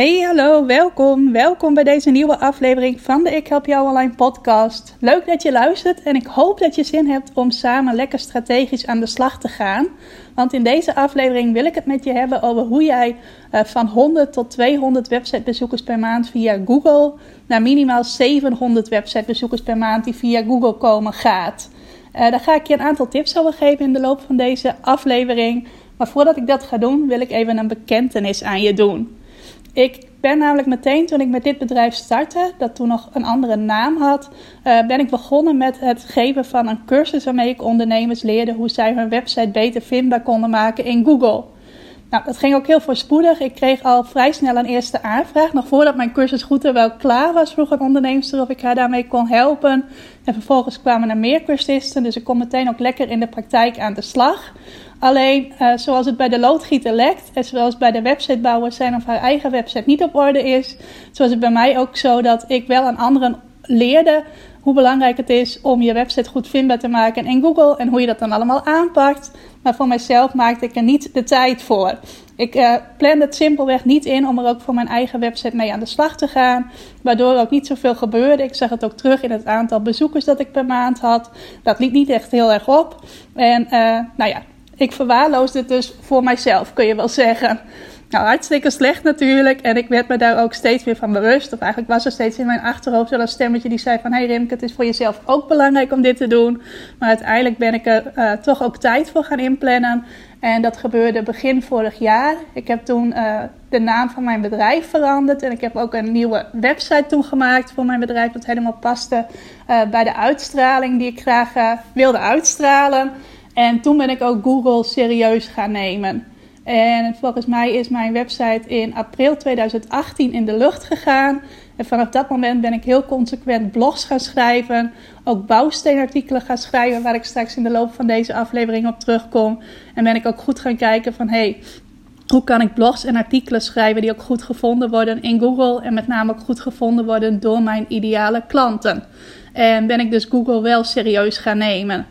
Hey, hallo, welkom. Welkom bij deze nieuwe aflevering van de Ik Help Jou Online podcast. Leuk dat je luistert en ik hoop dat je zin hebt om samen lekker strategisch aan de slag te gaan. Want in deze aflevering wil ik het met je hebben over hoe jij uh, van 100 tot 200 websitebezoekers per maand via Google naar minimaal 700 websitebezoekers per maand die via Google komen gaat. Uh, daar ga ik je een aantal tips over geven in de loop van deze aflevering. Maar voordat ik dat ga doen, wil ik even een bekentenis aan je doen. Ik ben namelijk meteen toen ik met dit bedrijf startte, dat toen nog een andere naam had, uh, ben ik begonnen met het geven van een cursus waarmee ik ondernemers leerde hoe zij hun website beter vindbaar konden maken in Google. Nou, dat ging ook heel voorspoedig. Ik kreeg al vrij snel een eerste aanvraag. Nog voordat mijn cursus goed en wel klaar was, vroeg een ondernemer of ik haar daarmee kon helpen. En vervolgens kwamen er meer cursisten, dus ik kon meteen ook lekker in de praktijk aan de slag. Alleen, uh, zoals het bij de loodgieter lekt en zoals bij de websitebouwer zijn of haar eigen website niet op orde is, zo is het bij mij ook zo dat ik wel aan anderen leerde hoe belangrijk het is om je website goed vindbaar te maken in Google en hoe je dat dan allemaal aanpakt. Maar voor mijzelf maakte ik er niet de tijd voor. Ik uh, plan het simpelweg niet in om er ook voor mijn eigen website mee aan de slag te gaan. Waardoor ook niet zoveel gebeurde. Ik zag het ook terug in het aantal bezoekers dat ik per maand had. Dat liep niet echt heel erg op. En uh, nou ja, ik verwaarloosde het dus voor mijzelf, kun je wel zeggen. Nou, hartstikke slecht natuurlijk. En ik werd me daar ook steeds weer van bewust. Of eigenlijk was er steeds in mijn achterhoofd wel een stemmetje die zei van... Hé hey Rimke, het is voor jezelf ook belangrijk om dit te doen. Maar uiteindelijk ben ik er uh, toch ook tijd voor gaan inplannen. En dat gebeurde begin vorig jaar. Ik heb toen uh, de naam van mijn bedrijf veranderd. En ik heb ook een nieuwe website toen gemaakt voor mijn bedrijf. Dat helemaal paste uh, bij de uitstraling die ik graag wilde uitstralen. En toen ben ik ook Google serieus gaan nemen. En volgens mij is mijn website in april 2018 in de lucht gegaan. En vanaf dat moment ben ik heel consequent blogs gaan schrijven. Ook bouwsteenartikelen gaan schrijven, waar ik straks in de loop van deze aflevering op terugkom. En ben ik ook goed gaan kijken van hey, hoe kan ik blogs en artikelen schrijven die ook goed gevonden worden in Google. En met name ook goed gevonden worden door mijn ideale klanten. En ben ik dus Google wel serieus gaan nemen.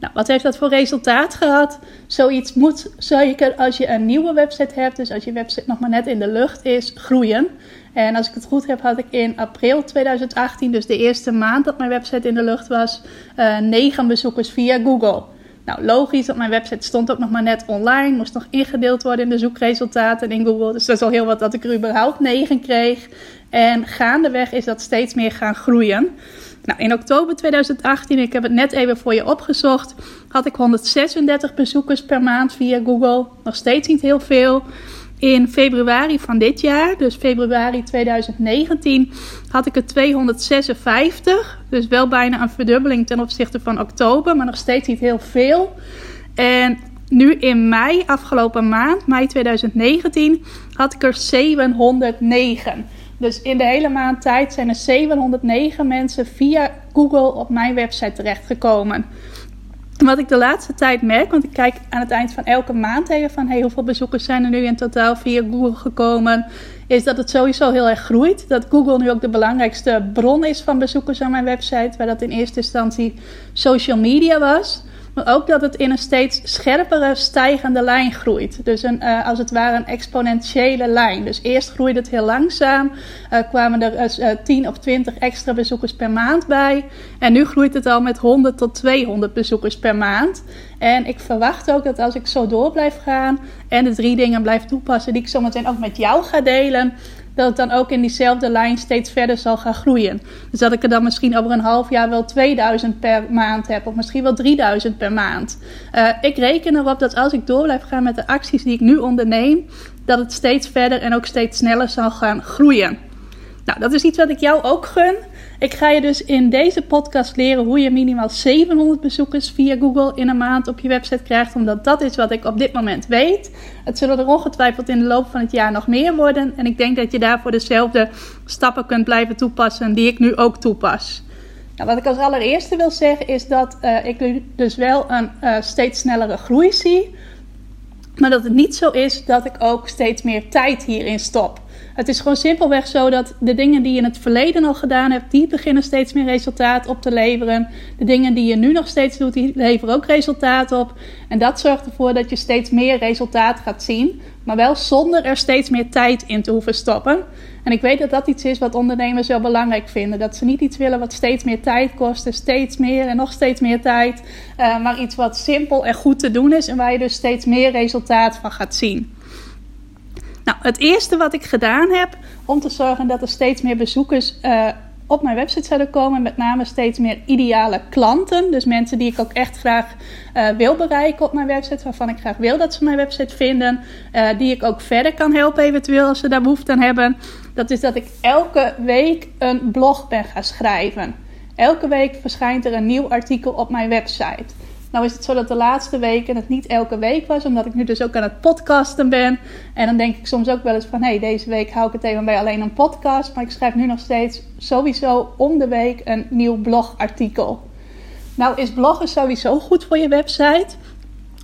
Nou, wat heeft dat voor resultaat gehad? Zoiets moet zeker als je een nieuwe website hebt, dus als je website nog maar net in de lucht is, groeien. En als ik het goed heb, had ik in april 2018, dus de eerste maand dat mijn website in de lucht was, uh, negen bezoekers via Google. Nou, logisch, dat mijn website stond ook nog maar net online, moest nog ingedeeld worden in de zoekresultaten in Google. Dus dat is al heel wat dat ik er überhaupt negen kreeg. En gaandeweg is dat steeds meer gaan groeien. Nou, in oktober 2018, ik heb het net even voor je opgezocht, had ik 136 bezoekers per maand via Google. Nog steeds niet heel veel. In februari van dit jaar, dus februari 2019, had ik er 256. Dus wel bijna een verdubbeling ten opzichte van oktober, maar nog steeds niet heel veel. En nu in mei, afgelopen maand, mei 2019, had ik er 709. Dus in de hele maand tijd zijn er 709 mensen via Google op mijn website terechtgekomen. Wat ik de laatste tijd merk, want ik kijk aan het eind van elke maand even van hey, hoeveel bezoekers zijn er nu in totaal via Google gekomen, is dat het sowieso heel erg groeit. Dat Google nu ook de belangrijkste bron is van bezoekers aan mijn website, waar dat in eerste instantie social media was. Maar ook dat het in een steeds scherpere stijgende lijn groeit. Dus een, uh, als het ware een exponentiële lijn. Dus eerst groeide het heel langzaam. Uh, kwamen er uh, 10 of 20 extra bezoekers per maand bij. En nu groeit het al met 100 tot 200 bezoekers per maand. En ik verwacht ook dat als ik zo door blijf gaan en de drie dingen blijf toepassen die ik zometeen ook met jou ga delen, dat het dan ook in diezelfde lijn steeds verder zal gaan groeien. Dus dat ik er dan misschien over een half jaar wel 2000 per maand heb, of misschien wel 3000 per maand. Uh, ik reken erop dat als ik door blijf gaan met de acties die ik nu onderneem, dat het steeds verder en ook steeds sneller zal gaan groeien. Nou, dat is iets wat ik jou ook gun. Ik ga je dus in deze podcast leren hoe je minimaal 700 bezoekers via Google in een maand op je website krijgt, omdat dat is wat ik op dit moment weet. Het zullen er ongetwijfeld in de loop van het jaar nog meer worden en ik denk dat je daarvoor dezelfde stappen kunt blijven toepassen die ik nu ook toepas. Nou, wat ik als allereerste wil zeggen is dat uh, ik dus wel een uh, steeds snellere groei zie. Maar dat het niet zo is dat ik ook steeds meer tijd hierin stop. Het is gewoon simpelweg zo dat de dingen die je in het verleden al gedaan hebt, die beginnen steeds meer resultaat op te leveren. De dingen die je nu nog steeds doet, die leveren ook resultaat op. En dat zorgt ervoor dat je steeds meer resultaat gaat zien, maar wel zonder er steeds meer tijd in te hoeven stoppen. En ik weet dat dat iets is wat ondernemers wel belangrijk vinden. Dat ze niet iets willen wat steeds meer tijd kost, steeds meer en nog steeds meer tijd. Uh, maar iets wat simpel en goed te doen is en waar je dus steeds meer resultaat van gaat zien. Nou, het eerste wat ik gedaan heb om te zorgen dat er steeds meer bezoekers uh, op mijn website zouden komen. Met name steeds meer ideale klanten. Dus mensen die ik ook echt graag uh, wil bereiken op mijn website. Waarvan ik graag wil dat ze mijn website vinden. Uh, die ik ook verder kan helpen eventueel als ze daar behoefte aan hebben. Dat is dat ik elke week een blog ben gaan schrijven. Elke week verschijnt er een nieuw artikel op mijn website. Nou is het zo dat de laatste weken het niet elke week was, omdat ik nu dus ook aan het podcasten ben. En dan denk ik soms ook wel eens van, hé, hey, deze week hou ik het even bij alleen een podcast. Maar ik schrijf nu nog steeds sowieso om de week een nieuw blogartikel. Nou is bloggen sowieso goed voor je website.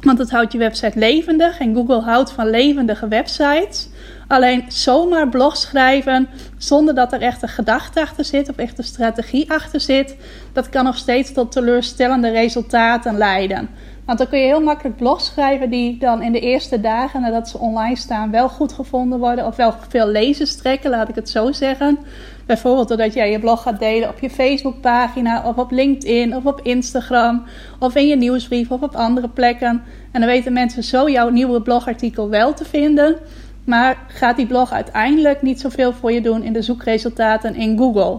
Want het houdt je website levendig en Google houdt van levendige websites. Alleen zomaar blog schrijven zonder dat er echt een gedachte achter zit of echt een strategie achter zit, dat kan nog steeds tot teleurstellende resultaten leiden. Want dan kun je heel makkelijk blogs schrijven die dan in de eerste dagen nadat ze online staan wel goed gevonden worden of wel veel lezers trekken, laat ik het zo zeggen. Bijvoorbeeld doordat jij je blog gaat delen op je Facebookpagina of op LinkedIn of op Instagram of in je nieuwsbrief of op andere plekken. En dan weten mensen zo jouw nieuwe blogartikel wel te vinden. Maar gaat die blog uiteindelijk niet zoveel voor je doen in de zoekresultaten in Google?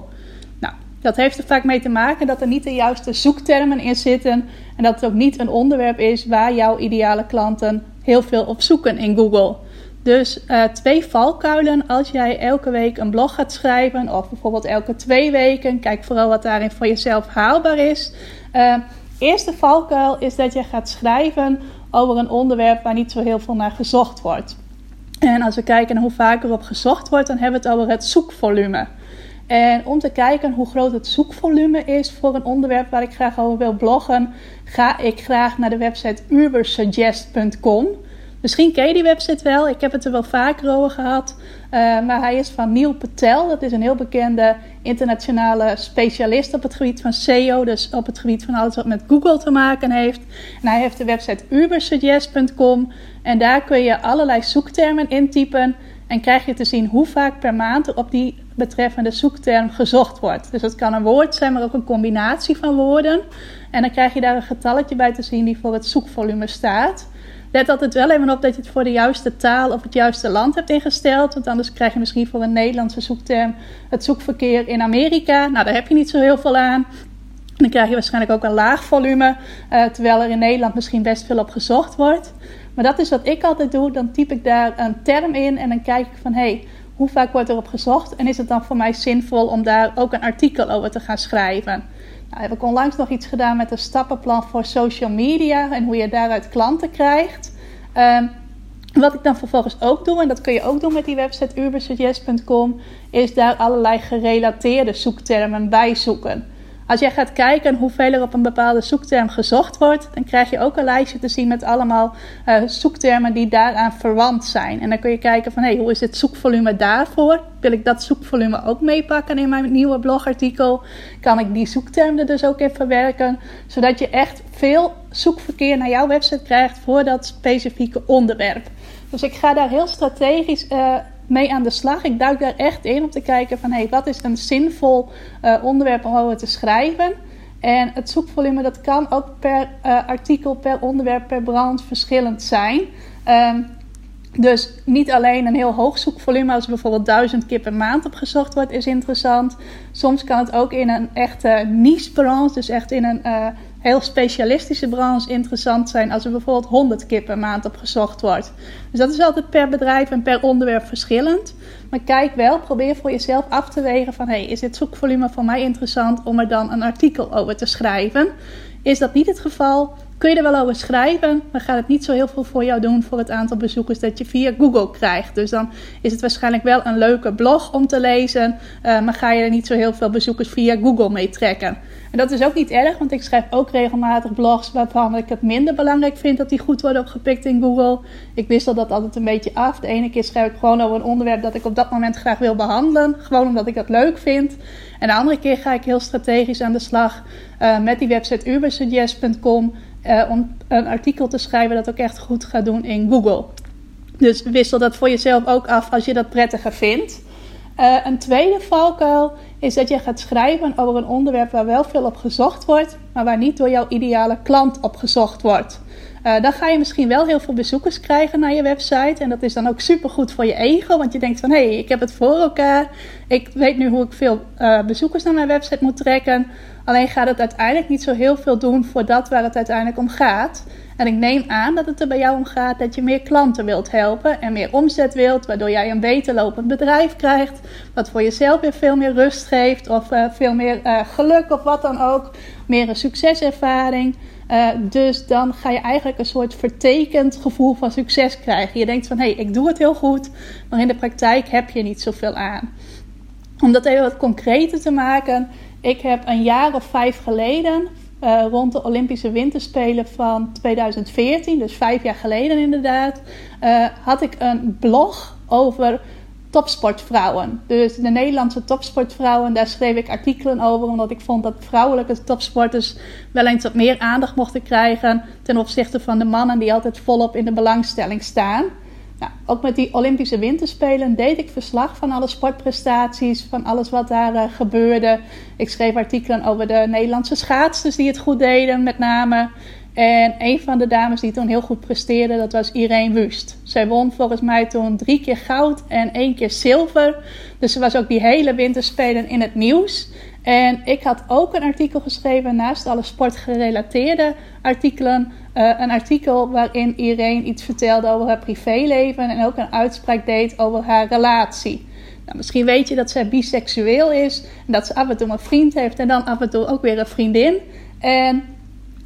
Nou, dat heeft er vaak mee te maken dat er niet de juiste zoektermen in zitten. En dat het ook niet een onderwerp is waar jouw ideale klanten heel veel op zoeken in Google. Dus uh, twee valkuilen als jij elke week een blog gaat schrijven, of bijvoorbeeld elke twee weken. Kijk vooral wat daarin voor jezelf haalbaar is. Uh, eerste valkuil is dat je gaat schrijven over een onderwerp waar niet zo heel veel naar gezocht wordt. En als we kijken naar hoe vaak erop gezocht wordt, dan hebben we het over het zoekvolume. En om te kijken hoe groot het zoekvolume is voor een onderwerp waar ik graag over wil bloggen, ga ik graag naar de website ubersuggest.com. Misschien ken je die website wel. Ik heb het er wel vaker over gehad. Uh, maar hij is van Neil Patel. Dat is een heel bekende internationale specialist op het gebied van SEO. Dus op het gebied van alles wat met Google te maken heeft. En hij heeft de website ubersuggest.com. En daar kun je allerlei zoektermen intypen. En krijg je te zien hoe vaak per maand er op die betreffende zoekterm gezocht wordt. Dus het kan een woord zijn, maar ook een combinatie van woorden. En dan krijg je daar een getalletje bij te zien die voor het zoekvolume staat. Let altijd wel even op dat je het voor de juiste taal of het juiste land hebt ingesteld. Want anders krijg je misschien voor een Nederlandse zoekterm het zoekverkeer in Amerika. Nou, daar heb je niet zo heel veel aan. Dan krijg je waarschijnlijk ook een laag volume, uh, terwijl er in Nederland misschien best veel op gezocht wordt. Maar dat is wat ik altijd doe. Dan typ ik daar een term in en dan kijk ik van hé, hey, hoe vaak wordt erop gezocht? En is het dan voor mij zinvol om daar ook een artikel over te gaan schrijven? Nou, heb ik onlangs nog iets gedaan met een stappenplan voor social media en hoe je daaruit klanten krijgt. Um, wat ik dan vervolgens ook doe, en dat kun je ook doen met die website ubersuggest.com, is daar allerlei gerelateerde zoektermen bij zoeken. Als jij gaat kijken hoeveel er op een bepaalde zoekterm gezocht wordt, dan krijg je ook een lijstje te zien met allemaal uh, zoektermen die daaraan verwant zijn. En dan kun je kijken van hey, hoe is het zoekvolume daarvoor? Wil ik dat zoekvolume ook meepakken in mijn nieuwe blogartikel? Kan ik die zoektermen dus ook even verwerken? Zodat je echt veel zoekverkeer naar jouw website krijgt voor dat specifieke onderwerp. Dus ik ga daar heel strategisch uh, mee aan de slag. Ik duik daar echt in om te kijken van hey, wat is een zinvol uh, onderwerp om over te schrijven. En het zoekvolume dat kan ook per uh, artikel, per onderwerp, per brand verschillend zijn. Um, dus niet alleen een heel hoog zoekvolume, als bijvoorbeeld duizend keer per maand opgezocht wordt, is interessant. Soms kan het ook in een echte niche branche, dus echt in een uh, heel specialistische branches interessant zijn als er bijvoorbeeld 100 keer per maand op gezocht wordt. Dus dat is altijd per bedrijf en per onderwerp verschillend. Maar kijk wel, probeer voor jezelf af te wegen van hey, is dit zoekvolume voor mij interessant om er dan een artikel over te schrijven? Is dat niet het geval? Kun je er wel over schrijven, maar gaat het niet zo heel veel voor jou doen voor het aantal bezoekers dat je via Google krijgt. Dus dan is het waarschijnlijk wel een leuke blog om te lezen, uh, maar ga je er niet zo heel veel bezoekers via Google mee trekken. En dat is ook niet erg, want ik schrijf ook regelmatig blogs waarvan ik het minder belangrijk vind dat die goed worden opgepikt in Google. Ik wissel dat altijd een beetje af. De ene keer schrijf ik gewoon over een onderwerp dat ik op dat moment graag wil behandelen, gewoon omdat ik dat leuk vind. En de andere keer ga ik heel strategisch aan de slag uh, met die website ubersuggest.com. Uh, om een artikel te schrijven dat ook echt goed gaat doen in Google. Dus wissel dat voor jezelf ook af als je dat prettiger vindt. Uh, een tweede valkuil is dat je gaat schrijven over een onderwerp waar wel veel op gezocht wordt, maar waar niet door jouw ideale klant op gezocht wordt. Uh, dan ga je misschien wel heel veel bezoekers krijgen naar je website. En dat is dan ook super goed voor je ego. Want je denkt van hé, hey, ik heb het voor elkaar. Ik weet nu hoe ik veel uh, bezoekers naar mijn website moet trekken. Alleen gaat het uiteindelijk niet zo heel veel doen voor dat waar het uiteindelijk om gaat. En ik neem aan dat het er bij jou om gaat dat je meer klanten wilt helpen en meer omzet wilt, waardoor jij een beter lopend bedrijf krijgt, wat voor jezelf weer veel meer rust geeft of uh, veel meer geluk of wat dan ook, meer een succeservaring. Uh, dus dan ga je eigenlijk een soort vertekend gevoel van succes krijgen. Je denkt van hé, hey, ik doe het heel goed, maar in de praktijk heb je niet zoveel aan. Om dat even wat concreter te maken, ik heb een jaar of vijf geleden, uh, rond de Olympische Winterspelen van 2014, dus vijf jaar geleden inderdaad, uh, had ik een blog over topsportvrouwen. Dus de Nederlandse topsportvrouwen, daar schreef ik artikelen over, omdat ik vond dat vrouwelijke topsporters wel eens wat meer aandacht mochten krijgen ten opzichte van de mannen die altijd volop in de belangstelling staan. Nou, ook met die Olympische Winterspelen deed ik verslag van alle sportprestaties, van alles wat daar uh, gebeurde. Ik schreef artikelen over de Nederlandse schaatsers die het goed deden, met name. En een van de dames die toen heel goed presteerde, dat was Irene Wust. Zij won volgens mij toen drie keer goud en één keer zilver. Dus ze was ook die hele winterspelen in het nieuws. En ik had ook een artikel geschreven, naast alle sportgerelateerde artikelen, uh, een artikel waarin Irene iets vertelde over haar privéleven en ook een uitspraak deed over haar relatie. Nou, misschien weet je dat zij biseksueel is en dat ze af en toe een vriend heeft en dan af en toe ook weer een vriendin. En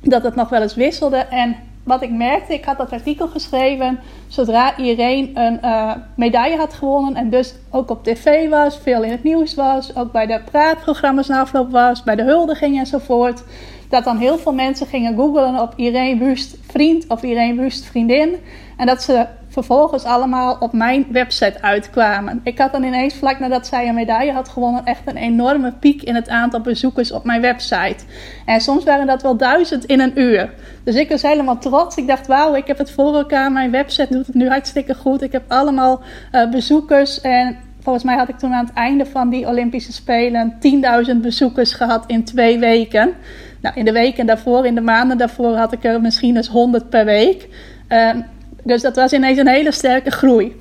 dat het nog wel eens wisselde. En wat ik merkte, ik had dat artikel geschreven zodra Irene een uh, medaille had gewonnen en dus ook op tv was, veel in het nieuws was, ook bij de praatprogramma's na afloop was, bij de huldiging enzovoort. Dat dan heel veel mensen gingen googlen op Irene Wust vriend of Irene Wust vriendin. En dat ze vervolgens allemaal op mijn website uitkwamen. Ik had dan ineens vlak nadat zij een medaille had gewonnen echt een enorme piek in het aantal bezoekers op mijn website. En soms waren dat wel duizend in een uur. Dus ik was helemaal trots. Ik dacht, wauw, ik heb het voor elkaar. Mijn website doet het nu hartstikke goed. Ik heb allemaal uh, bezoekers en volgens mij had ik toen aan het einde van die Olympische Spelen 10.000 bezoekers gehad in twee weken. Nou, in de weken daarvoor, in de maanden daarvoor, had ik er misschien eens 100 per week. Uh, dus dat was ineens een hele sterke groei.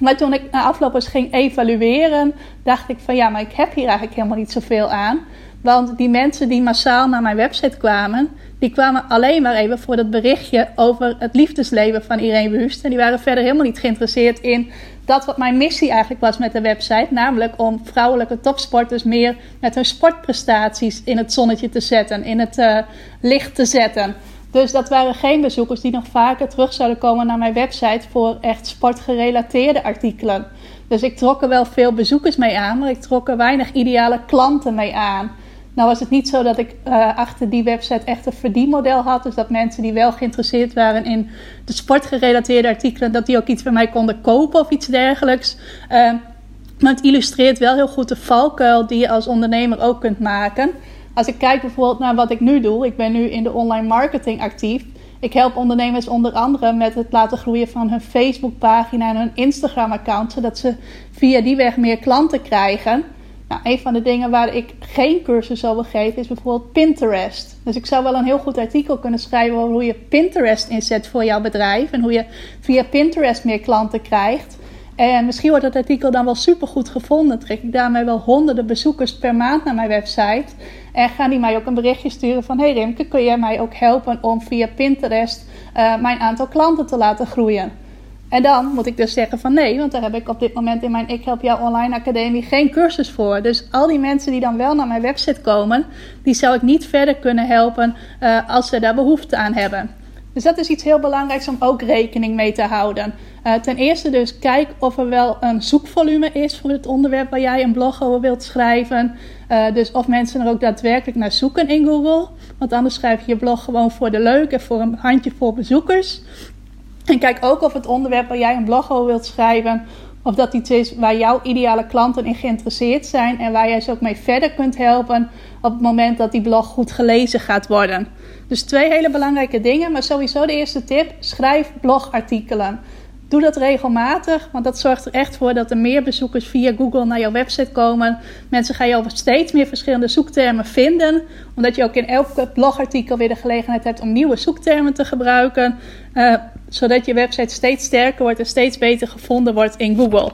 Maar toen ik na afloop eens ging evalueren, dacht ik van ja, maar ik heb hier eigenlijk helemaal niet zoveel aan. Want die mensen die massaal naar mijn website kwamen, die kwamen alleen maar even voor dat berichtje over het liefdesleven van Irene Wust. En die waren verder helemaal niet geïnteresseerd in dat wat mijn missie eigenlijk was met de website. Namelijk om vrouwelijke topsporters meer met hun sportprestaties in het zonnetje te zetten, in het uh, licht te zetten. Dus dat waren geen bezoekers die nog vaker terug zouden komen naar mijn website voor echt sportgerelateerde artikelen. Dus ik trok er wel veel bezoekers mee aan, maar ik trok er weinig ideale klanten mee aan. Nou was het niet zo dat ik uh, achter die website echt een verdienmodel had. Dus dat mensen die wel geïnteresseerd waren in de sportgerelateerde artikelen, dat die ook iets van mij konden kopen of iets dergelijks. Uh, maar het illustreert wel heel goed de valkuil die je als ondernemer ook kunt maken. Als ik kijk bijvoorbeeld naar wat ik nu doe, ik ben nu in de online marketing actief. Ik help ondernemers onder andere met het laten groeien van hun Facebookpagina en hun Instagram-account, zodat ze via die weg meer klanten krijgen. Nou, een van de dingen waar ik geen cursus over geef is bijvoorbeeld Pinterest. Dus ik zou wel een heel goed artikel kunnen schrijven over hoe je Pinterest inzet voor jouw bedrijf en hoe je via Pinterest meer klanten krijgt. En misschien wordt het artikel dan wel supergoed gevonden. Trek ik daarmee wel honderden bezoekers per maand naar mijn website. En gaan die mij ook een berichtje sturen van... Hey Rimke, kun jij mij ook helpen om via Pinterest uh, mijn aantal klanten te laten groeien? En dan moet ik dus zeggen van nee, want daar heb ik op dit moment in mijn Ik Help Jou Online Academie geen cursus voor. Dus al die mensen die dan wel naar mijn website komen, die zou ik niet verder kunnen helpen uh, als ze daar behoefte aan hebben. Dus dat is iets heel belangrijks om ook rekening mee te houden. Uh, ten eerste dus kijk of er wel een zoekvolume is voor het onderwerp waar jij een blog over wilt schrijven. Uh, dus of mensen er ook daadwerkelijk naar zoeken in Google. Want anders schrijf je je blog gewoon voor de leuk en voor een handjevol bezoekers. En kijk ook of het onderwerp waar jij een blog over wilt schrijven, of dat iets is waar jouw ideale klanten in geïnteresseerd zijn en waar jij ze ook mee verder kunt helpen op het moment dat die blog goed gelezen gaat worden. Dus twee hele belangrijke dingen, maar sowieso de eerste tip: schrijf blogartikelen. Doe dat regelmatig, want dat zorgt er echt voor dat er meer bezoekers via Google naar jouw website komen. Mensen gaan je over steeds meer verschillende zoektermen vinden, omdat je ook in elk blogartikel weer de gelegenheid hebt om nieuwe zoektermen te gebruiken, uh, zodat je website steeds sterker wordt en steeds beter gevonden wordt in Google.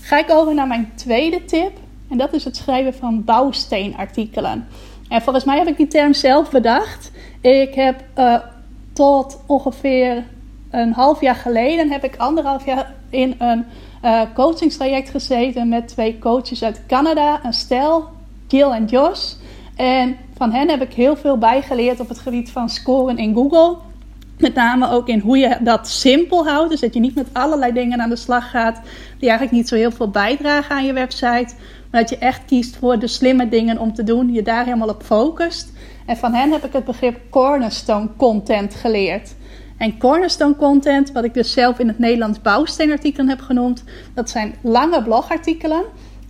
Ga ik over naar mijn tweede tip, en dat is het schrijven van bouwsteenartikelen. En volgens mij heb ik die term zelf bedacht. Ik heb uh, tot ongeveer een half jaar geleden heb ik anderhalf jaar in een uh, coachingstraject gezeten met twee coaches uit Canada, een stel, Jill en Josh. En van hen heb ik heel veel bijgeleerd op het gebied van scoren in Google. Met name ook in hoe je dat simpel houdt. Dus dat je niet met allerlei dingen aan de slag gaat die eigenlijk niet zo heel veel bijdragen aan je website. Maar dat je echt kiest voor de slimme dingen om te doen. Je daar helemaal op focust. En van hen heb ik het begrip cornerstone content geleerd. En cornerstone content, wat ik dus zelf in het Nederlands bouwsteenartikelen heb genoemd, dat zijn lange blogartikelen.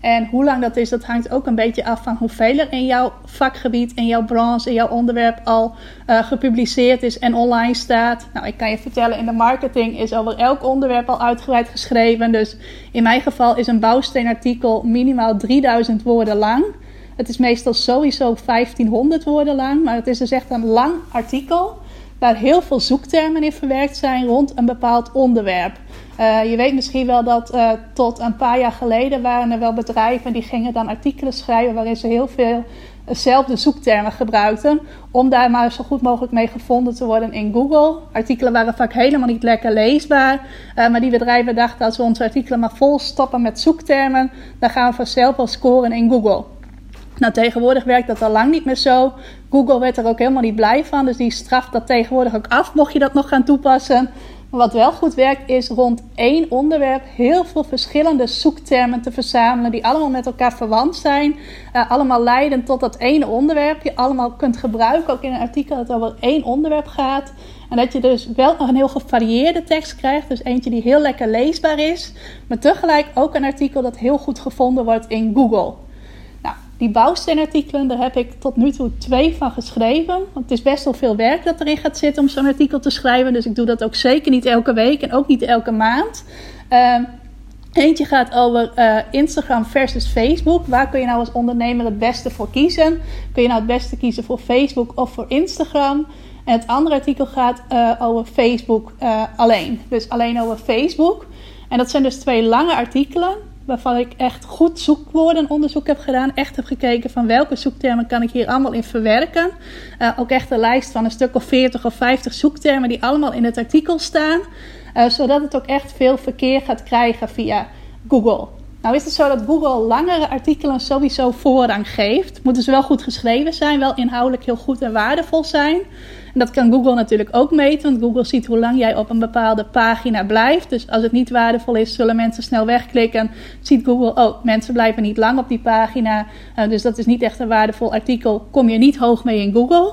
En hoe lang dat is, dat hangt ook een beetje af van hoeveel er in jouw vakgebied, in jouw branche, in jouw onderwerp al uh, gepubliceerd is en online staat. Nou, ik kan je vertellen, in de marketing is over elk onderwerp al uitgebreid geschreven. Dus in mijn geval is een bouwsteenartikel minimaal 3000 woorden lang. Het is meestal sowieso 1500 woorden lang, maar het is dus echt een lang artikel waar heel veel zoektermen in verwerkt zijn rond een bepaald onderwerp. Uh, je weet misschien wel dat uh, tot een paar jaar geleden waren er wel bedrijven die gingen dan artikelen schrijven waarin ze heel veel dezelfde zoektermen gebruikten. Om daar maar zo goed mogelijk mee gevonden te worden in Google. Artikelen waren vaak helemaal niet lekker leesbaar. Maar die bedrijven dachten als we onze artikelen maar vol stoppen met zoektermen, dan gaan we vanzelf wel scoren in Google. Nou, tegenwoordig werkt dat al lang niet meer zo. Google werd er ook helemaal niet blij van, dus die straft dat tegenwoordig ook af, mocht je dat nog gaan toepassen. Maar wat wel goed werkt, is rond één onderwerp heel veel verschillende zoektermen te verzamelen, die allemaal met elkaar verwant zijn. Uh, allemaal leiden tot dat ene onderwerp. Je allemaal kunt gebruiken, ook in een artikel dat over één onderwerp gaat. En dat je dus wel een heel gevarieerde tekst krijgt. Dus eentje die heel lekker leesbaar is. Maar tegelijk ook een artikel dat heel goed gevonden wordt in Google. Die bouwsteenartikelen, daar heb ik tot nu toe twee van geschreven. Want het is best wel veel werk dat erin gaat zitten om zo'n artikel te schrijven. Dus ik doe dat ook zeker niet elke week en ook niet elke maand. Uh, eentje gaat over uh, Instagram versus Facebook. Waar kun je nou als ondernemer het beste voor kiezen? Kun je nou het beste kiezen voor Facebook of voor Instagram? En het andere artikel gaat uh, over Facebook uh, alleen. Dus alleen over Facebook. En dat zijn dus twee lange artikelen waarvan ik echt goed zoekwoordenonderzoek heb gedaan. Echt heb gekeken van welke zoektermen kan ik hier allemaal in verwerken. Uh, ook echt een lijst van een stuk of 40 of 50 zoektermen die allemaal in het artikel staan. Uh, zodat het ook echt veel verkeer gaat krijgen via Google. Nou is het zo dat Google langere artikelen sowieso voorrang geeft. Moeten ze wel goed geschreven zijn, wel inhoudelijk heel goed en waardevol zijn. En dat kan Google natuurlijk ook meten, want Google ziet hoe lang jij op een bepaalde pagina blijft. Dus als het niet waardevol is, zullen mensen snel wegklikken. Ziet Google, oh, mensen blijven niet lang op die pagina. Uh, dus dat is niet echt een waardevol artikel. Kom je niet hoog mee in Google.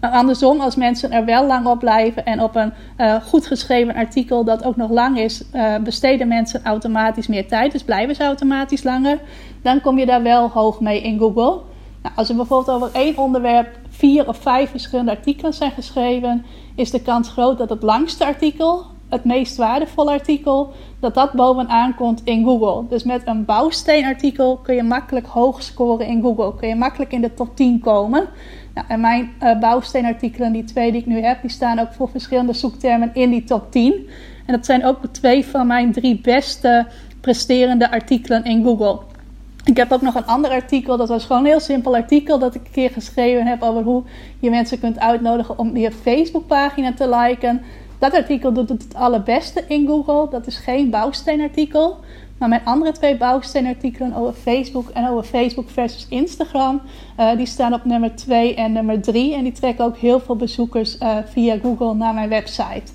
Maar andersom, als mensen er wel lang op blijven en op een uh, goed geschreven artikel dat ook nog lang is, uh, besteden mensen automatisch meer tijd. Dus blijven ze automatisch langer. Dan kom je daar wel hoog mee in Google. Nou, als er bijvoorbeeld over één onderwerp vier of vijf verschillende artikelen zijn geschreven, is de kans groot dat het langste artikel, het meest waardevolle artikel, dat dat bovenaan komt in Google. Dus met een bouwsteenartikel kun je makkelijk hoog scoren in Google. Kun je makkelijk in de top 10 komen. Nou, en mijn uh, bouwsteenartikelen, die twee die ik nu heb, die staan ook voor verschillende zoektermen in die top 10. En dat zijn ook twee van mijn drie beste presterende artikelen in Google. Ik heb ook nog een ander artikel, dat was gewoon een heel simpel artikel dat ik een keer geschreven heb over hoe je mensen kunt uitnodigen om je Facebookpagina te liken. Dat artikel doet het het allerbeste in Google. Dat is geen bouwsteenartikel. Maar mijn andere twee bouwsteenartikelen over Facebook en over Facebook versus Instagram, uh, die staan op nummer 2 en nummer 3. En die trekken ook heel veel bezoekers uh, via Google naar mijn website.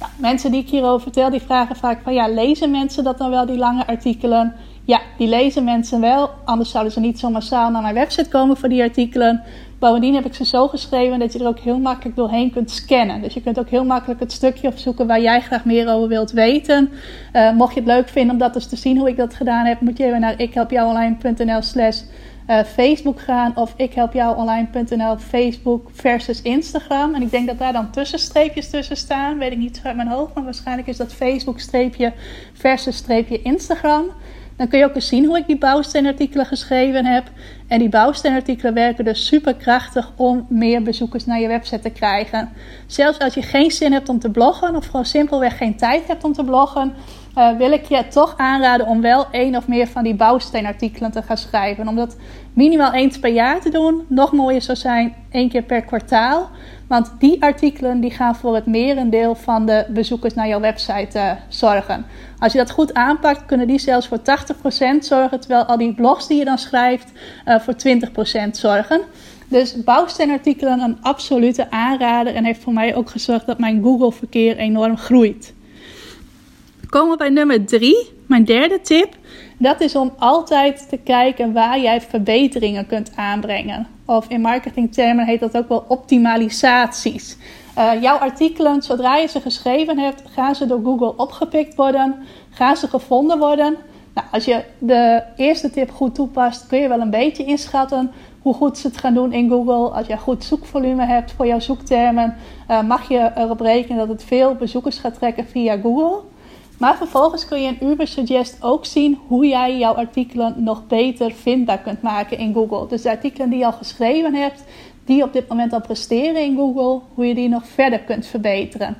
Nou, mensen die ik hierover vertel, die vragen vaak van ja, lezen mensen dat dan wel, die lange artikelen? Ja, die lezen mensen wel, anders zouden ze niet zo massaal naar mijn website komen voor die artikelen. Bovendien heb ik ze zo geschreven dat je er ook heel makkelijk doorheen kunt scannen. Dus je kunt ook heel makkelijk het stukje opzoeken waar jij graag meer over wilt weten. Uh, mocht je het leuk vinden om dat eens te zien hoe ik dat gedaan heb, moet je even naar ikhelpjouonline.nl slash uh, Facebook gaan of ikhelpjouonline.nl Facebook versus Instagram. En ik denk dat daar dan tussenstreepjes tussen staan. Weet ik niet uit mijn hoofd, maar waarschijnlijk is dat Facebook streepje versus streepje Instagram. Dan kun je ook eens zien hoe ik die bouwsteenartikelen geschreven heb. En die bouwsteenartikelen werken dus super krachtig om meer bezoekers naar je website te krijgen. Zelfs als je geen zin hebt om te bloggen of gewoon simpelweg geen tijd hebt om te bloggen, uh, wil ik je toch aanraden om wel één of meer van die bouwsteenartikelen te gaan schrijven. Om dat minimaal eens per jaar te doen. Nog mooier zou zijn één keer per kwartaal. Want die artikelen die gaan voor het merendeel van de bezoekers naar jouw website uh, zorgen. Als je dat goed aanpakt, kunnen die zelfs voor 80% zorgen. Terwijl al die blogs die je dan schrijft uh, voor 20% zorgen. Dus bouwsteenartikelen een absolute aanrader. En heeft voor mij ook gezorgd dat mijn Google-verkeer enorm groeit. Komen we bij nummer 3, mijn derde tip. Dat is om altijd te kijken waar jij verbeteringen kunt aanbrengen. Of in marketingtermen heet dat ook wel optimalisaties. Uh, jouw artikelen, zodra je ze geschreven hebt, gaan ze door Google opgepikt worden. Gaan ze gevonden worden. Nou, als je de eerste tip goed toepast, kun je wel een beetje inschatten hoe goed ze het gaan doen in Google. Als je goed zoekvolume hebt voor jouw zoektermen, uh, mag je erop rekenen dat het veel bezoekers gaat trekken via Google. Maar vervolgens kun je in Ubersuggest ook zien hoe jij jouw artikelen nog beter vindbaar kunt maken in Google. Dus de artikelen die je al geschreven hebt, die op dit moment al presteren in Google, hoe je die nog verder kunt verbeteren.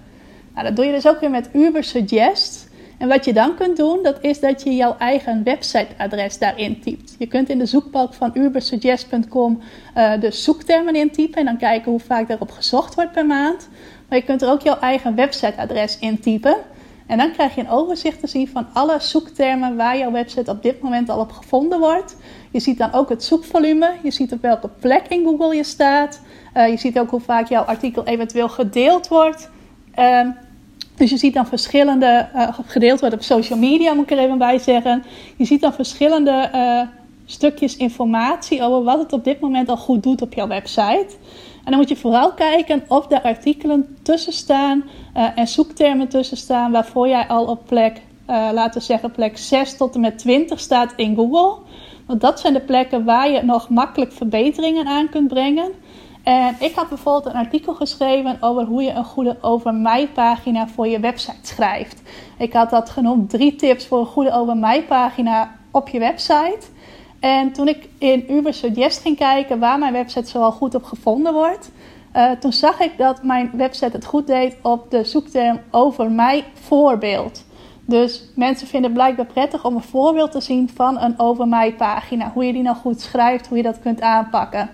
Nou, dat doe je dus ook weer met Ubersuggest. En wat je dan kunt doen, dat is dat je jouw eigen websiteadres daarin typt. Je kunt in de zoekbalk van ubersuggest.com uh, de zoektermen intypen en dan kijken hoe vaak daarop gezocht wordt per maand. Maar je kunt er ook jouw eigen websiteadres intypen. En dan krijg je een overzicht te zien van alle zoektermen waar jouw website op dit moment al op gevonden wordt. Je ziet dan ook het zoekvolume. Je ziet op welke plek in Google je staat. Uh, je ziet ook hoe vaak jouw artikel eventueel gedeeld wordt. Uh, dus je ziet dan verschillende, uh, gedeeld wordt op social media moet ik er even bij zeggen. Je ziet dan verschillende uh, stukjes informatie over wat het op dit moment al goed doet op jouw website. En dan moet je vooral kijken of er artikelen tussen staan uh, en zoektermen tussen staan waarvoor jij al op plek, laten we zeggen, plek 6 tot en met 20 staat in Google. Want dat zijn de plekken waar je nog makkelijk verbeteringen aan kunt brengen. En ik had bijvoorbeeld een artikel geschreven over hoe je een goede over mij pagina voor je website schrijft. Ik had dat genoemd drie tips voor een goede over mij pagina op je website. En toen ik in Uber Suggest ging kijken waar mijn website zoal goed op gevonden wordt, uh, toen zag ik dat mijn website het goed deed op de zoekterm over mij voorbeeld. Dus mensen vinden het blijkbaar prettig om een voorbeeld te zien van een over mij pagina. Hoe je die nou goed schrijft, hoe je dat kunt aanpakken.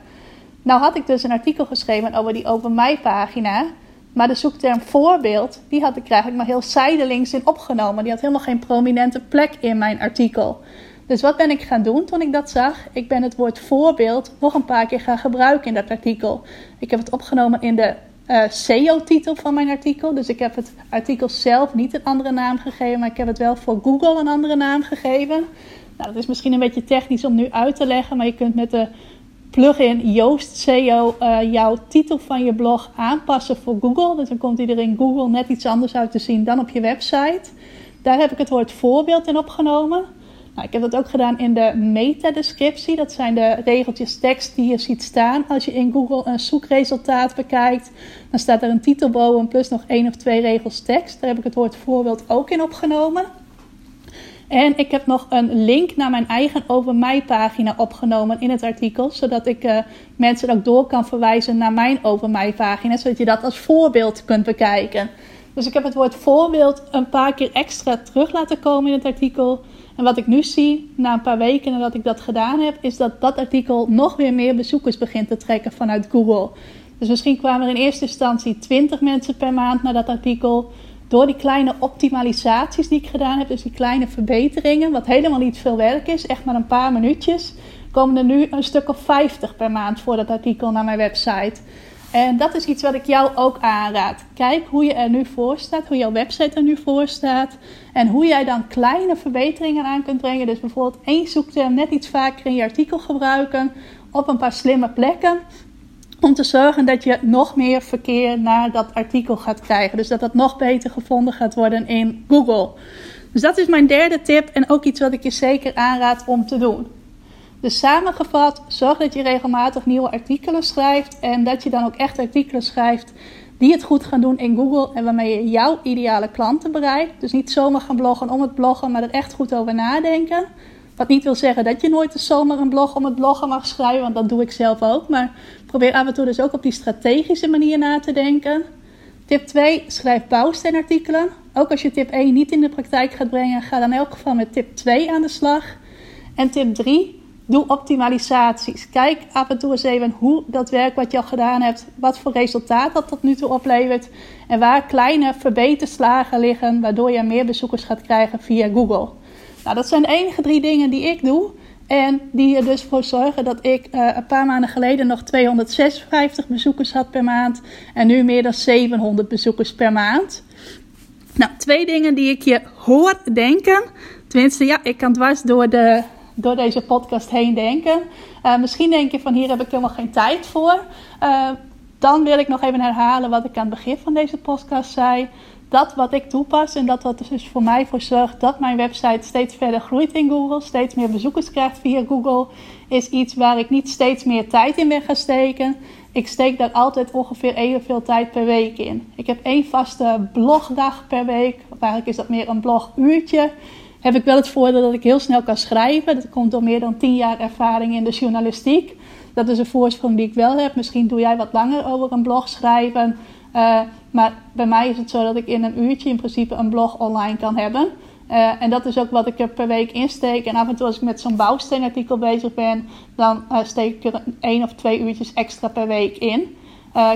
Nou had ik dus een artikel geschreven over die over mij pagina. Maar de zoekterm voorbeeld, die had ik eigenlijk maar heel zijdelings in opgenomen. Die had helemaal geen prominente plek in mijn artikel. Dus wat ben ik gaan doen toen ik dat zag? Ik ben het woord voorbeeld nog een paar keer gaan gebruiken in dat artikel. Ik heb het opgenomen in de uh, SEO-titel van mijn artikel. Dus ik heb het artikel zelf niet een andere naam gegeven, maar ik heb het wel voor Google een andere naam gegeven. Nou, dat is misschien een beetje technisch om nu uit te leggen, maar je kunt met de plugin Yoast SEO uh, jouw titel van je blog aanpassen voor Google. Dus dan komt er in Google net iets anders uit te zien dan op je website. Daar heb ik het woord voorbeeld in opgenomen. Nou, ik heb dat ook gedaan in de meta-descriptie. Dat zijn de regeltjes tekst die je ziet staan. Als je in Google een zoekresultaat bekijkt, dan staat er een titelboom plus nog één of twee regels tekst. Daar heb ik het woord voorbeeld ook in opgenomen. En ik heb nog een link naar mijn eigen over mij pagina opgenomen in het artikel, zodat ik uh, mensen ook door kan verwijzen naar mijn over mij pagina, zodat je dat als voorbeeld kunt bekijken. Dus ik heb het woord voorbeeld een paar keer extra terug laten komen in het artikel. En wat ik nu zie, na een paar weken nadat ik dat gedaan heb, is dat dat artikel nog weer meer bezoekers begint te trekken vanuit Google. Dus misschien kwamen er in eerste instantie 20 mensen per maand naar dat artikel. Door die kleine optimalisaties die ik gedaan heb, dus die kleine verbeteringen, wat helemaal niet veel werk is, echt maar een paar minuutjes, komen er nu een stuk of 50 per maand voor dat artikel naar mijn website. En dat is iets wat ik jou ook aanraad. Kijk hoe je er nu voor staat, hoe jouw website er nu voor staat. En hoe jij dan kleine verbeteringen aan kunt brengen. Dus bijvoorbeeld één zoekterm net iets vaker in je artikel gebruiken. Op een paar slimme plekken. Om te zorgen dat je nog meer verkeer naar dat artikel gaat krijgen. Dus dat dat nog beter gevonden gaat worden in Google. Dus dat is mijn derde tip en ook iets wat ik je zeker aanraad om te doen. Dus samengevat, zorg dat je regelmatig nieuwe artikelen schrijft en dat je dan ook echt artikelen schrijft die het goed gaan doen in Google en waarmee je jouw ideale klanten bereikt. Dus niet zomaar gaan bloggen om het bloggen, maar er echt goed over nadenken. Wat niet wil zeggen dat je nooit zomaar een blog om het bloggen mag schrijven, want dat doe ik zelf ook. Maar probeer af en toe dus ook op die strategische manier na te denken. Tip 2, schrijf bouwsteenartikelen. Ook als je tip 1 niet in de praktijk gaat brengen, ga dan in elk geval met tip 2 aan de slag. En tip 3, Doe optimalisaties. Kijk af en toe eens even hoe dat werk wat je al gedaan hebt, wat voor resultaat dat tot nu toe oplevert. En waar kleine verbeterslagen liggen, waardoor je meer bezoekers gaat krijgen via Google. Nou, dat zijn de enige drie dingen die ik doe. En die er dus voor zorgen dat ik uh, een paar maanden geleden nog 256 bezoekers had per maand. En nu meer dan 700 bezoekers per maand. Nou, twee dingen die ik je hoor denken. Tenminste, ja, ik kan dwars door de door deze podcast heen denken. Uh, misschien denk je van hier heb ik helemaal geen tijd voor. Uh, dan wil ik nog even herhalen wat ik aan het begin van deze podcast zei. Dat wat ik toepas en dat wat dus voor mij voor zorgt dat mijn website steeds verder groeit in Google, steeds meer bezoekers krijgt via Google, is iets waar ik niet steeds meer tijd in ben gaan steken. Ik steek daar altijd ongeveer evenveel tijd per week in. Ik heb één vaste blogdag per week. Eigenlijk is dat meer een bloguurtje heb ik wel het voordeel dat ik heel snel kan schrijven. Dat komt door meer dan tien jaar ervaring in de journalistiek. Dat is een voorsprong die ik wel heb. Misschien doe jij wat langer over een blog schrijven. Uh, maar bij mij is het zo dat ik in een uurtje in principe een blog online kan hebben. Uh, en dat is ook wat ik er per week insteek. En af en toe als ik met zo'n bouwsteenartikel bezig ben, dan uh, steek ik er één of twee uurtjes extra per week in.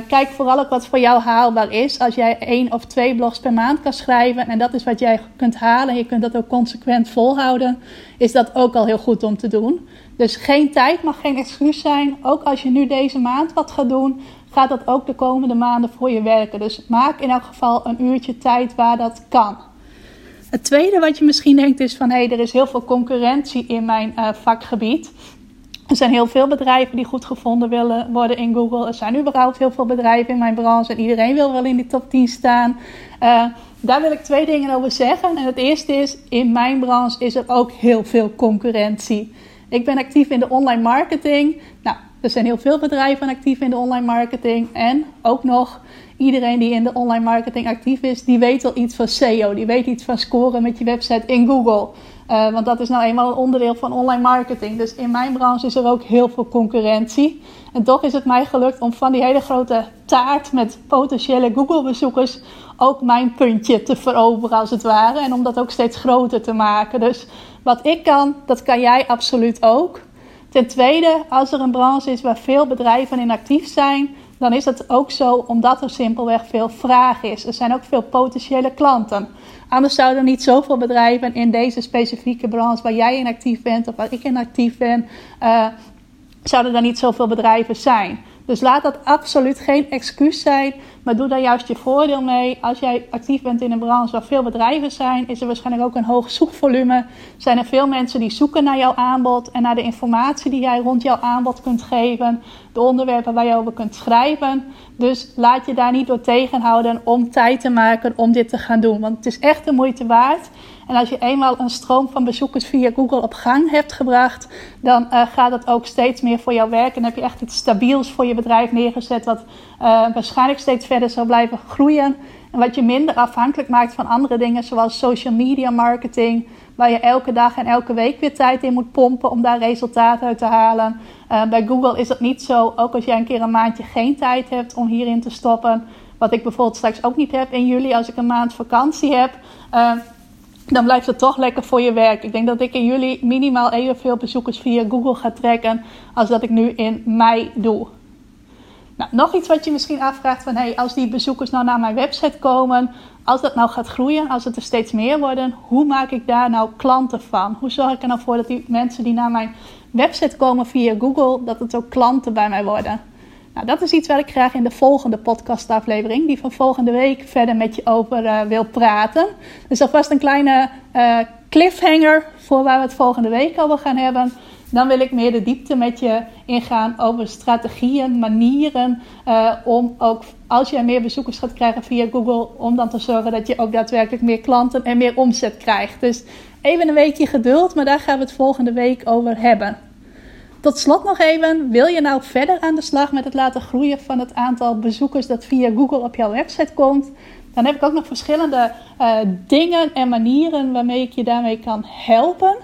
Kijk vooral ook wat voor jou haalbaar is. Als jij één of twee blogs per maand kan schrijven en dat is wat jij kunt halen, je kunt dat ook consequent volhouden, is dat ook al heel goed om te doen. Dus geen tijd mag geen excuus zijn. Ook als je nu deze maand wat gaat doen, gaat dat ook de komende maanden voor je werken. Dus maak in elk geval een uurtje tijd waar dat kan. Het tweede wat je misschien denkt is van hé, hey, er is heel veel concurrentie in mijn uh, vakgebied. Er zijn heel veel bedrijven die goed gevonden willen worden in Google. Er zijn überhaupt heel veel bedrijven in mijn branche en iedereen wil wel in die top 10 staan. Uh, daar wil ik twee dingen over zeggen. En het eerste is, in mijn branche is er ook heel veel concurrentie. Ik ben actief in de online marketing. Nou, er zijn heel veel bedrijven actief in de online marketing. En ook nog iedereen die in de online marketing actief is, die weet al iets van SEO. Die weet iets van scoren met je website in Google. Uh, want dat is nou eenmaal een onderdeel van online marketing. Dus in mijn branche is er ook heel veel concurrentie. En toch is het mij gelukt om van die hele grote taart met potentiële Google-bezoekers ook mijn puntje te veroveren, als het ware. En om dat ook steeds groter te maken. Dus wat ik kan, dat kan jij absoluut ook. Ten tweede, als er een branche is waar veel bedrijven in actief zijn, dan is het ook zo omdat er simpelweg veel vraag is. Er zijn ook veel potentiële klanten. Anders zouden er niet zoveel bedrijven in deze specifieke branche waar jij in actief bent of waar ik in actief ben, uh, zouden er niet zoveel bedrijven zijn. Dus laat dat absoluut geen excuus zijn, maar doe daar juist je voordeel mee. Als jij actief bent in een branche waar veel bedrijven zijn, is er waarschijnlijk ook een hoog zoekvolume. Zijn er veel mensen die zoeken naar jouw aanbod en naar de informatie die jij rond jouw aanbod kunt geven, de onderwerpen waar je over kunt schrijven. Dus laat je daar niet door tegenhouden om tijd te maken om dit te gaan doen, want het is echt de moeite waard. En als je eenmaal een stroom van bezoekers via Google op gang hebt gebracht, dan uh, gaat het ook steeds meer voor jou werken. En heb je echt iets stabiels voor je bedrijf neergezet, wat uh, waarschijnlijk steeds verder zal blijven groeien. En wat je minder afhankelijk maakt van andere dingen, zoals social media marketing, waar je elke dag en elke week weer tijd in moet pompen om daar resultaten uit te halen. Uh, bij Google is dat niet zo, ook als jij een keer een maandje geen tijd hebt om hierin te stoppen Wat ik bijvoorbeeld straks ook niet heb in juli als ik een maand vakantie heb. Dan blijft het toch lekker voor je werk. Ik denk dat ik in juli minimaal evenveel bezoekers via Google ga trekken als dat ik nu in mei doe. Nou, nog iets wat je misschien afvraagt van hey, als die bezoekers nou naar mijn website komen, als dat nou gaat groeien, als het er steeds meer worden, hoe maak ik daar nou klanten van? Hoe zorg ik er nou voor dat die mensen die naar mijn website komen via Google, dat het ook klanten bij mij worden? Nou, dat is iets waar ik graag in de volgende podcastaflevering, die van volgende week, verder met je over uh, wil praten. Dus alvast een kleine uh, cliffhanger voor waar we het volgende week over gaan hebben. Dan wil ik meer de diepte met je ingaan over strategieën, manieren uh, om ook als je meer bezoekers gaat krijgen via Google, om dan te zorgen dat je ook daadwerkelijk meer klanten en meer omzet krijgt. Dus even een weekje geduld, maar daar gaan we het volgende week over hebben. Tot slot nog even, wil je nou verder aan de slag met het laten groeien van het aantal bezoekers dat via Google op jouw website komt? Dan heb ik ook nog verschillende uh, dingen en manieren waarmee ik je daarmee kan helpen.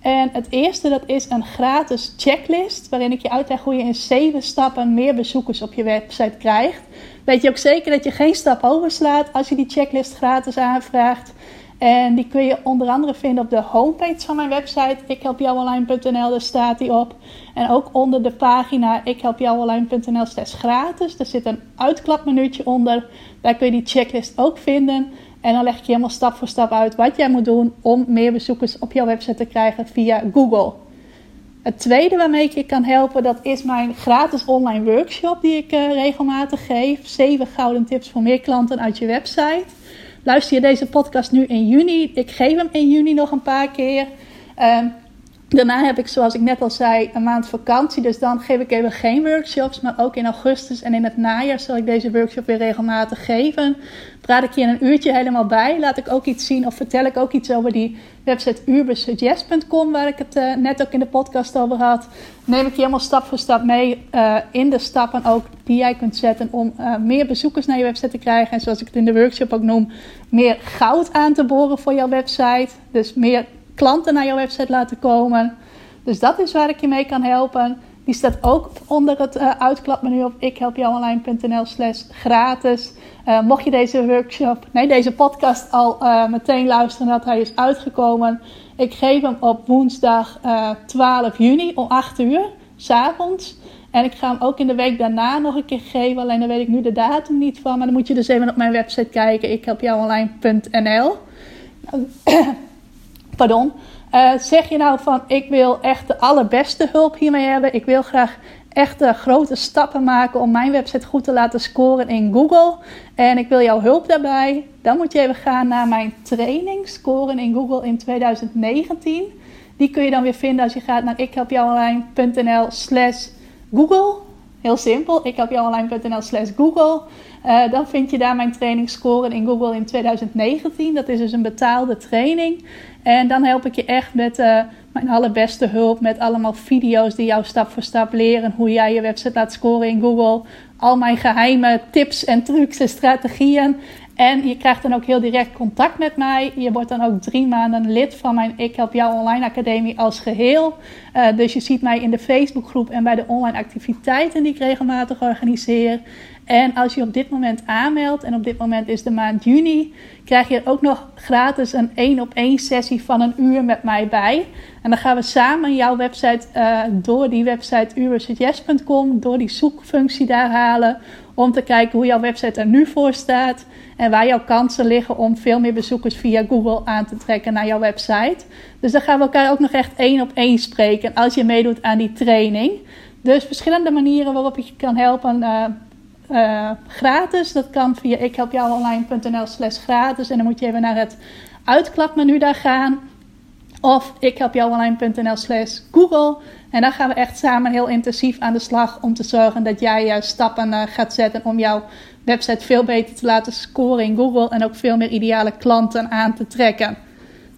En het eerste dat is een gratis checklist waarin ik je uitleg hoe je in 7 stappen meer bezoekers op je website krijgt. Weet je ook zeker dat je geen stap overslaat als je die checklist gratis aanvraagt. En die kun je onder andere vinden op de homepage van mijn website ikhelpjouonline.nl, daar staat die op. En ook onder de pagina ikhelpjouonline.nl slash gratis. Daar zit een uitklapmenuutje onder. Daar kun je die checklist ook vinden. En dan leg ik je helemaal stap voor stap uit wat jij moet doen om meer bezoekers op jouw website te krijgen via Google. Het tweede waarmee ik je kan helpen, dat is mijn gratis online workshop die ik uh, regelmatig geef. 7 gouden tips voor meer klanten uit je website. Luister je deze podcast nu in juni? Ik geef hem in juni nog een paar keer. Uh, Daarna heb ik, zoals ik net al zei, een maand vakantie. Dus dan geef ik even geen workshops. Maar ook in augustus en in het najaar zal ik deze workshop weer regelmatig geven. Praat ik in een uurtje helemaal bij. Laat ik ook iets zien of vertel ik ook iets over die website ubersuggest.com. Waar ik het uh, net ook in de podcast over had. Neem ik je helemaal stap voor stap mee uh, in de stappen ook die jij kunt zetten om uh, meer bezoekers naar je website te krijgen. En zoals ik het in de workshop ook noem, meer goud aan te boren voor jouw website. Dus meer klanten naar jouw website laten komen. Dus dat is waar ik je mee kan helpen. Die staat ook onder het uh, uitklapmenu op ikhelpjouonline.nl slash gratis. Uh, mocht je deze workshop, nee deze podcast al uh, meteen luisteren dat hij is uitgekomen. Ik geef hem op woensdag 12 juni om 8 uur, s avonds. En ik ga hem ook in de week daarna nog een keer geven. Alleen dan weet ik nu de datum niet van. Maar dan moet je dus even op mijn website kijken. ikhelpjouonline.nl Pardon. Uh, zeg je nou van ik wil echt de allerbeste hulp hiermee hebben. Ik wil graag echt grote stappen maken om mijn website goed te laten scoren in Google. En ik wil jouw hulp daarbij. Dan moet je even gaan naar mijn training Scoren in Google in 2019. Die kun je dan weer vinden als je gaat naar ikhelpjouonline.nl slash Google. Heel simpel, ikhelpjouonline.nl slash Google. Uh, dan vind je daar mijn training Scoren in Google in 2019. Dat is dus een betaalde training. En dan help ik je echt met uh, mijn allerbeste hulp. Met allemaal video's die jou stap voor stap leren hoe jij je website laat scoren in Google. Al mijn geheime tips en trucs en strategieën. En je krijgt dan ook heel direct contact met mij. Je wordt dan ook drie maanden lid van mijn Ik Help Jou Online Academie als geheel. Uh, dus je ziet mij in de Facebookgroep en bij de online activiteiten die ik regelmatig organiseer. En als je op dit moment aanmeldt, en op dit moment is de maand juni, krijg je ook nog gratis een één op één sessie van een uur met mij bij. En dan gaan we samen jouw website uh, door die website ubersuggest.com, door die zoekfunctie daar halen. Om te kijken hoe jouw website er nu voor staat. En waar jouw kansen liggen om veel meer bezoekers via Google aan te trekken naar jouw website. Dus dan gaan we elkaar ook nog echt één op één spreken als je meedoet aan die training. Dus verschillende manieren waarop ik je kan helpen. Uh, uh, gratis. Dat kan via ikhelpjouonline.nl slash gratis. En dan moet je even naar het uitklapmenu daar gaan. Of ikhelpjouonline.nl slash Google. En dan gaan we echt samen heel intensief aan de slag om te zorgen dat jij uh, stappen uh, gaat zetten om jouw website veel beter te laten scoren in Google. En ook veel meer ideale klanten aan te trekken.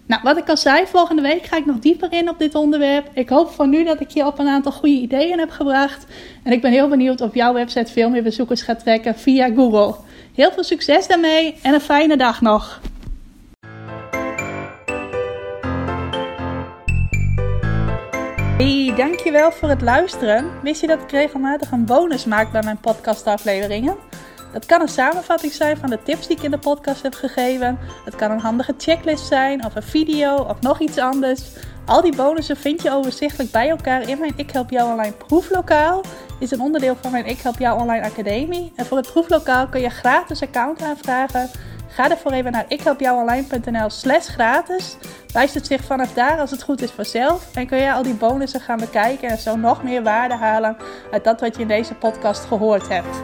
Nou, wat ik al zei, volgende week ga ik nog dieper in op dit onderwerp. Ik hoop van nu dat ik je op een aantal goede ideeën heb gebracht. En ik ben heel benieuwd of jouw website veel meer bezoekers gaat trekken via Google. Heel veel succes daarmee en een fijne dag nog. Hey, dankjewel voor het luisteren. Wist je dat ik regelmatig een bonus maak bij mijn podcastafleveringen? Dat kan een samenvatting zijn van de tips die ik in de podcast heb gegeven. Het kan een handige checklist zijn, of een video, of nog iets anders. Al die bonussen vind je overzichtelijk bij elkaar in mijn Ik Help Jou Online proeflokaal. Is een onderdeel van mijn Ik Help Jou Online Academie. En voor het proeflokaal kun je gratis account aanvragen. Ga ervoor even naar ikhelpjouonline.nl slash gratis. Wijst het zich vanaf daar als het goed is vanzelf. En kun je al die bonussen gaan bekijken en zo nog meer waarde halen uit dat wat je in deze podcast gehoord hebt.